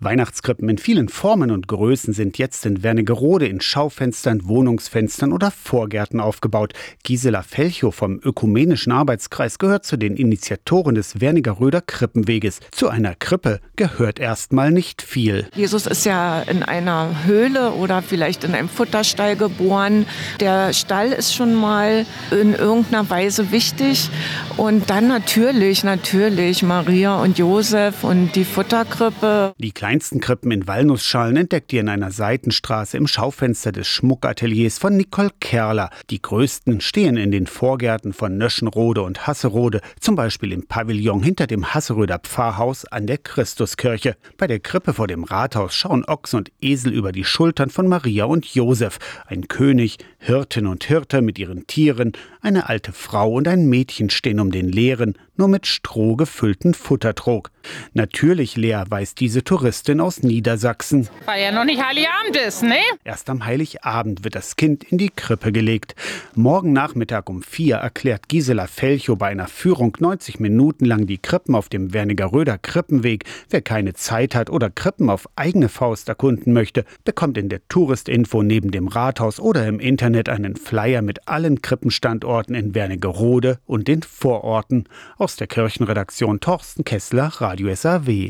Weihnachtskrippen in vielen Formen und Größen sind jetzt in Wernigerode in Schaufenstern, Wohnungsfenstern oder Vorgärten aufgebaut. Gisela Felchow vom Ökumenischen Arbeitskreis gehört zu den Initiatoren des Wernigeröder Krippenweges. Zu einer Krippe gehört erstmal nicht viel. Jesus ist ja in einer Höhle oder vielleicht in einem Futterstall geboren. Der Stall ist schon mal in irgendeiner Weise wichtig. Und dann natürlich, natürlich Maria und Josef und die Futterkrippe. Die kleinsten Krippen in Walnussschalen entdeckt ihr in einer Seitenstraße im Schaufenster des Schmuckateliers von Nicole Kerler. Die größten stehen in den Vorgärten von Nöschenrode und Hasserode, zum Beispiel im Pavillon hinter dem Hasseröder Pfarrhaus an der Christuskirche. Bei der Krippe vor dem Rathaus schauen Ochs und Esel über die Schultern von Maria und Josef. Ein König, Hirtin und Hirte mit ihren Tieren, eine alte Frau und ein Mädchen stehen um den leeren, nur mit Stroh gefüllten Futtertrog. Natürlich leer weiß diese Touristin aus Niedersachsen. Weil ja noch nicht Heiligabend ist, ne? Erst am Heiligabend wird das Kind in die Krippe gelegt. Morgen Nachmittag um vier erklärt Gisela Felchow bei einer Führung 90 Minuten lang die Krippen auf dem Wernigeröder Krippenweg. Wer keine Zeit hat oder Krippen auf eigene Faust erkunden möchte, bekommt in der Touristinfo neben dem Rathaus oder im Internet einen Flyer mit allen Krippenstandorten in Wernigerode und den Vororten. Aus der Kirchenredaktion Torsten Kessler, Radio SAW.